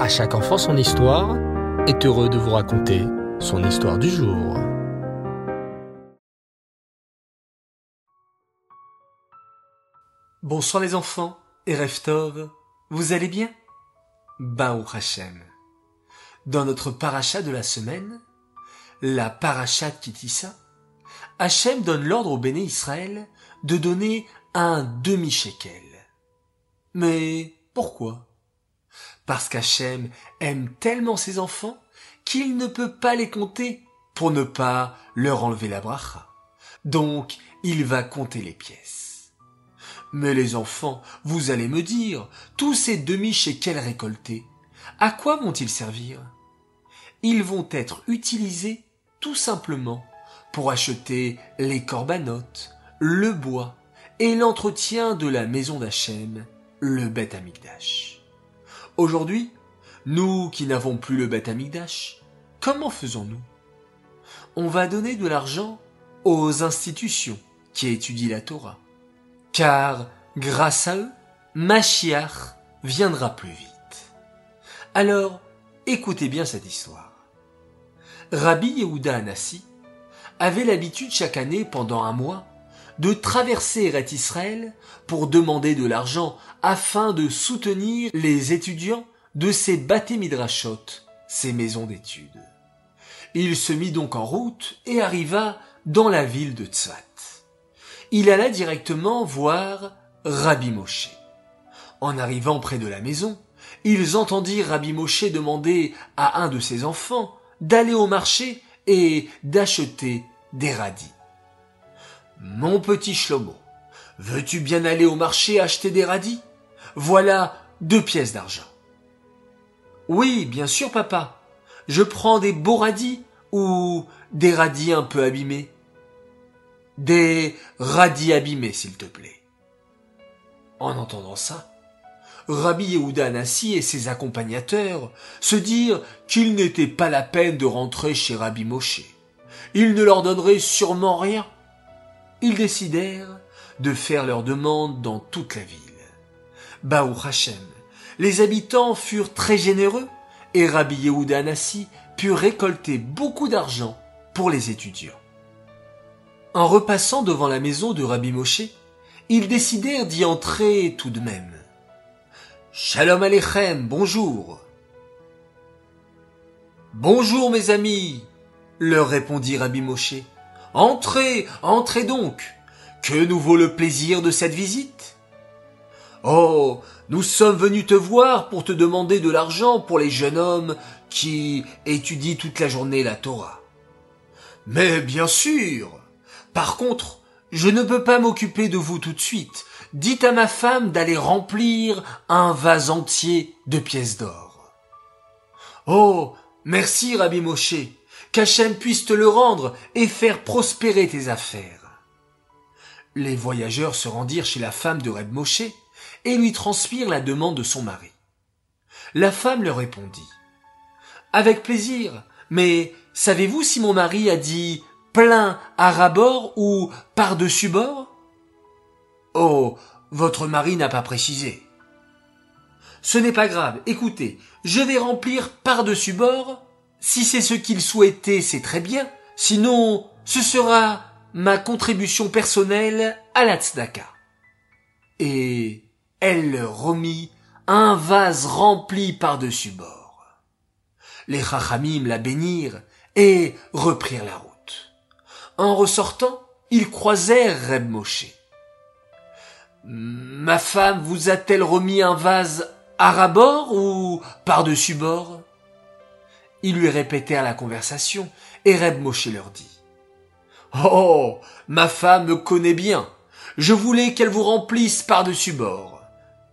À chaque enfant son histoire est heureux de vous raconter son histoire du jour. Bonsoir les enfants et Reftov, vous allez bien? Baou Hashem. Dans notre paracha de la semaine, la paracha de Kitissa, Hachem donne l'ordre au béné Israël de donner un demi-shekel. Mais pourquoi? Parce qu'Hachem aime tellement ses enfants qu'il ne peut pas les compter pour ne pas leur enlever la bracha. Donc, il va compter les pièces. Mais les enfants, vous allez me dire, tous ces demi-shekels récoltés, à quoi vont-ils servir? Ils vont être utilisés tout simplement pour acheter les corbanotes, le bois et l'entretien de la maison d'Hachem, le Beth Amikdash. Aujourd'hui, nous qui n'avons plus le Beth Amikdash, comment faisons-nous? On va donner de l'argent aux institutions qui étudient la Torah. Car, grâce à eux, Mashiach viendra plus vite. Alors, écoutez bien cette histoire. Rabbi Yehuda Anassi avait l'habitude chaque année pendant un mois de traverser Eret Israël pour demander de l'argent afin de soutenir les étudiants de ces bâtés midrashot, ces maisons d'études. Il se mit donc en route et arriva dans la ville de Tzvat. Il alla directement voir Rabbi Moshe. En arrivant près de la maison, ils entendirent Rabbi Moshe demander à un de ses enfants d'aller au marché et d'acheter des radis. Mon petit Shlomo, veux-tu bien aller au marché acheter des radis? Voilà deux pièces d'argent. Oui, bien sûr, papa. Je prends des beaux radis ou des radis un peu abîmés? Des radis abîmés, s'il te plaît. En entendant ça, Rabbi Yehuda Anassi et ses accompagnateurs se dirent qu'il n'était pas la peine de rentrer chez Rabbi Moshe. Il ne leur donnerait sûrement rien. Ils décidèrent de faire leur demande dans toute la ville. Baou Hashem, les habitants furent très généreux et Rabbi Yehuda Anassi put récolter beaucoup d'argent pour les étudiants. En repassant devant la maison de Rabbi Moshe, ils décidèrent d'y entrer tout de même. Shalom Aleichem, bonjour. Bonjour mes amis, leur répondit Rabbi Moshe. Entrez, entrez donc. Que nous vaut le plaisir de cette visite? Oh, nous sommes venus te voir pour te demander de l'argent pour les jeunes hommes qui étudient toute la journée la Torah. Mais bien sûr. Par contre, je ne peux pas m'occuper de vous tout de suite. Dites à ma femme d'aller remplir un vase entier de pièces d'or. Oh, merci Rabbi Moshe qu'Hachem puisse te le rendre et faire prospérer tes affaires. Les voyageurs se rendirent chez la femme de Reb Moshe et lui transpirent la demande de son mari. La femme leur répondit. Avec plaisir, mais savez-vous si mon mari a dit plein à rabord ou par-dessus bord? Oh, votre mari n'a pas précisé. Ce n'est pas grave, écoutez, je vais remplir par-dessus bord si c'est ce qu'il souhaitait, c'est très bien. Sinon, ce sera ma contribution personnelle à la tzedaka. Et elle remit un vase rempli par-dessus bord. Les chachamim la bénirent et reprirent la route. En ressortant, ils croisèrent Reb Moshe. Ma femme vous a-t-elle remis un vase à rabord ou par-dessus bord? Ils lui répétèrent la conversation, et Reb Moshe leur dit. Oh, ma femme me connaît bien. Je voulais qu'elle vous remplisse par-dessus bord.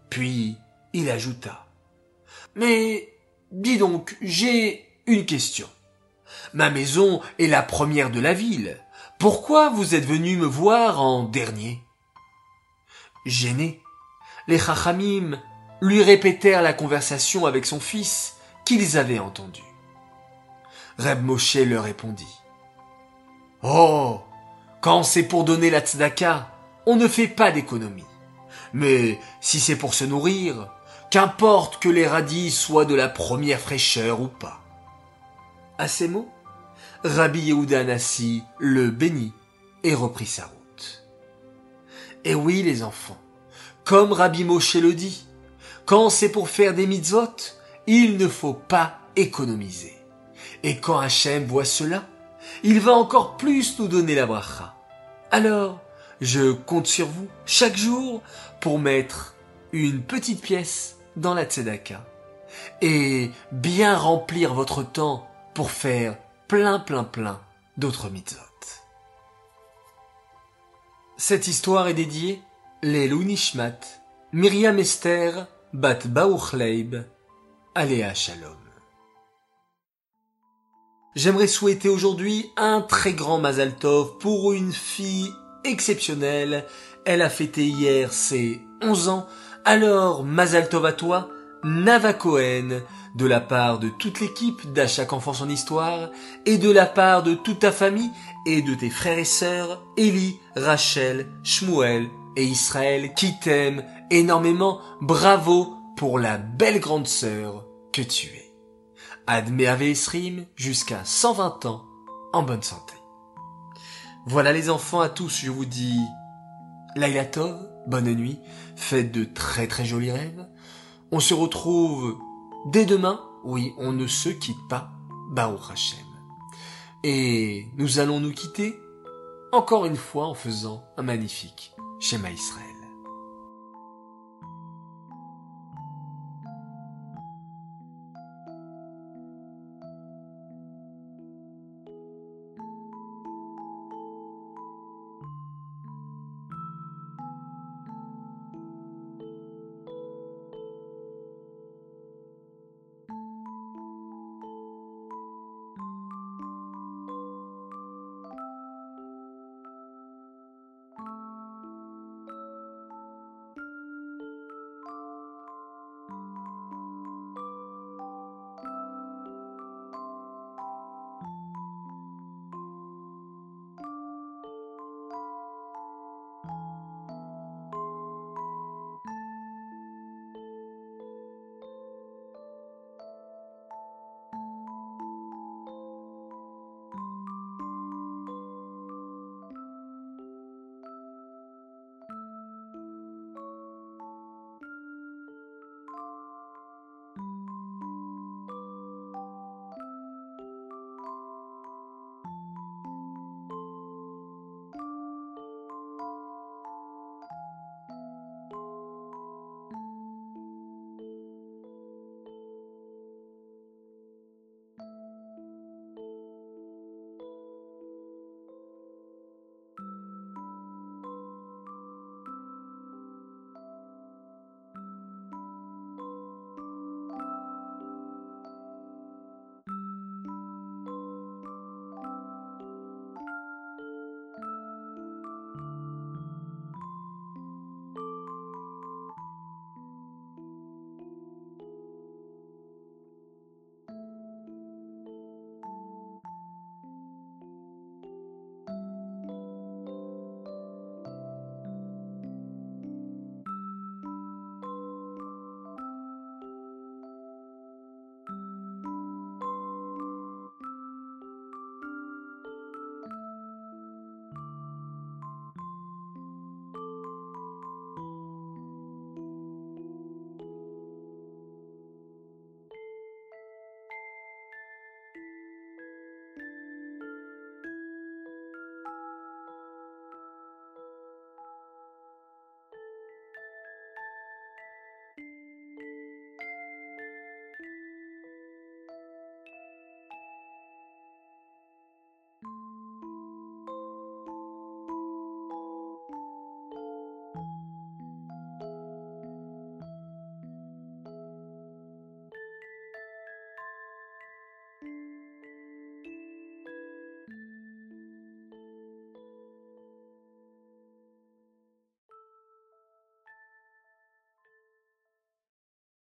Puis, il ajouta. Mais, dis donc, j'ai une question. Ma maison est la première de la ville. Pourquoi vous êtes venu me voir en dernier? Gêné, les chachamim lui répétèrent la conversation avec son fils qu'ils avaient entendue. Reb Moshe leur répondit. Oh, quand c'est pour donner la tzedaka, on ne fait pas d'économie. Mais si c'est pour se nourrir, qu'importe que les radis soient de la première fraîcheur ou pas. À ces mots, Rabbi Yehuda Nassi le bénit et reprit sa route. Et oui, les enfants, comme Rabbi Moshe le dit, quand c'est pour faire des mitzvot, il ne faut pas économiser. Et quand Hachem voit cela, il va encore plus nous donner la bracha. Alors, je compte sur vous chaque jour pour mettre une petite pièce dans la tzedaka et bien remplir votre temps pour faire plein plein plein d'autres mitzvot. Cette histoire est dédiée les Nishmat, Myriam Esther, Bat Baouchleib, Aléa Shalom. J'aimerais souhaiter aujourd'hui un très grand Mazal Tov pour une fille exceptionnelle. Elle a fêté hier ses 11 ans. Alors, Mazal Tov à toi, Nava Cohen, de la part de toute l'équipe d'À enfant son histoire, et de la part de toute ta famille et de tes frères et sœurs, Eli, Rachel, Shmuel et Israël, qui t'aiment énormément. Bravo pour la belle grande sœur que tu es. Admet Esrim jusqu'à 120 ans en bonne santé. Voilà les enfants à tous, je vous dis Laila Tov, bonne nuit, faites de très très jolis rêves. On se retrouve dès demain, oui, on ne se quitte pas, Baruch Hashem. Et nous allons nous quitter encore une fois en faisant un magnifique schéma Israël.